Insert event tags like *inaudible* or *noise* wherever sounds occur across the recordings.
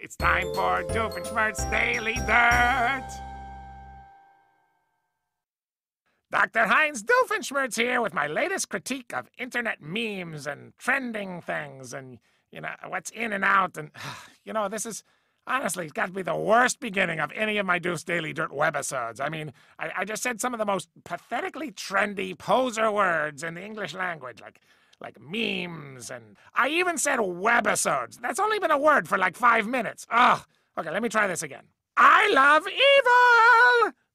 It's time for Doofenshmirtz Daily Dirt. Dr. Heinz Doofenshmirtz here with my latest critique of internet memes and trending things and, you know, what's in and out. And, *sighs* you know, this is honestly, it's got to be the worst beginning of any of my Doof's Daily Dirt webisodes. I mean, I, I just said some of the most pathetically trendy poser words in the English language, like like memes, and I even said webisodes. That's only been a word for like five minutes. Ugh. Okay, let me try this again. I love evil!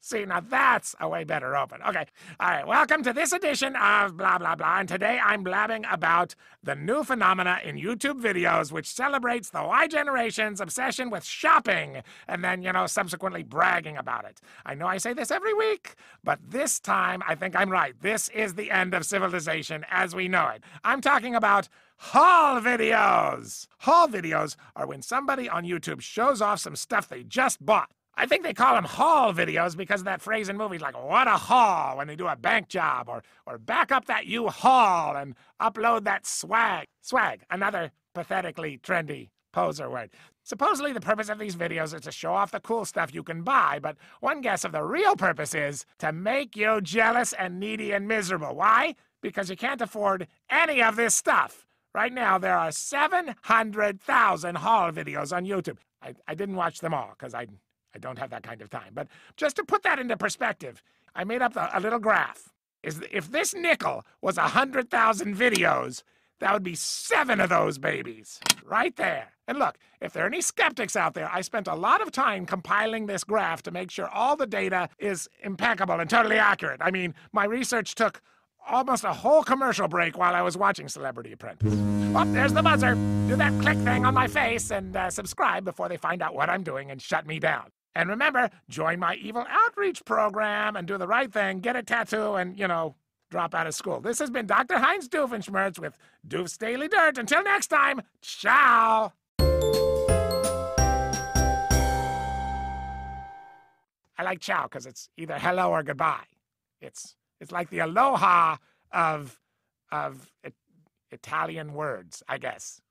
See, now that's a way better open. Okay, all right, welcome to this edition of blah, blah, blah. And today I'm blabbing about the new phenomena in YouTube videos which celebrates the Y generation's obsession with shopping and then, you know, subsequently bragging about it. I know I say this every week, but this time I think I'm right. This is the end of civilization as we know it. I'm talking about haul videos. Haul videos are when somebody on YouTube shows off some stuff they just bought. I think they call them haul videos because of that phrase in movies like what a haul when they do a bank job or or back up that U-Haul and upload that swag. Swag, another pathetically trendy poser word. Supposedly the purpose of these videos is to show off the cool stuff you can buy, but one guess of the real purpose is to make you jealous and needy and miserable. Why? Because you can't afford any of this stuff. Right now, there are 700,000 haul videos on YouTube. I, I didn't watch them all because I I don't have that kind of time. But just to put that into perspective, I made up a, a little graph. Is if this nickel was a hundred thousand videos, that would be seven of those babies right there. And look, if there are any skeptics out there, I spent a lot of time compiling this graph to make sure all the data is impeccable and totally accurate. I mean, my research took almost a whole commercial break while I was watching Celebrity Apprentice. Oh, there's the buzzer. Do that click thing on my face and uh, subscribe before they find out what I'm doing and shut me down. And remember, join my evil outreach program and do the right thing, get a tattoo, and, you know, drop out of school. This has been Dr. Heinz Doofenshmirtz with Doof's Daily Dirt. Until next time, ciao! I like ciao because it's either hello or goodbye. It's it's like the aloha of of it, Italian words, I guess.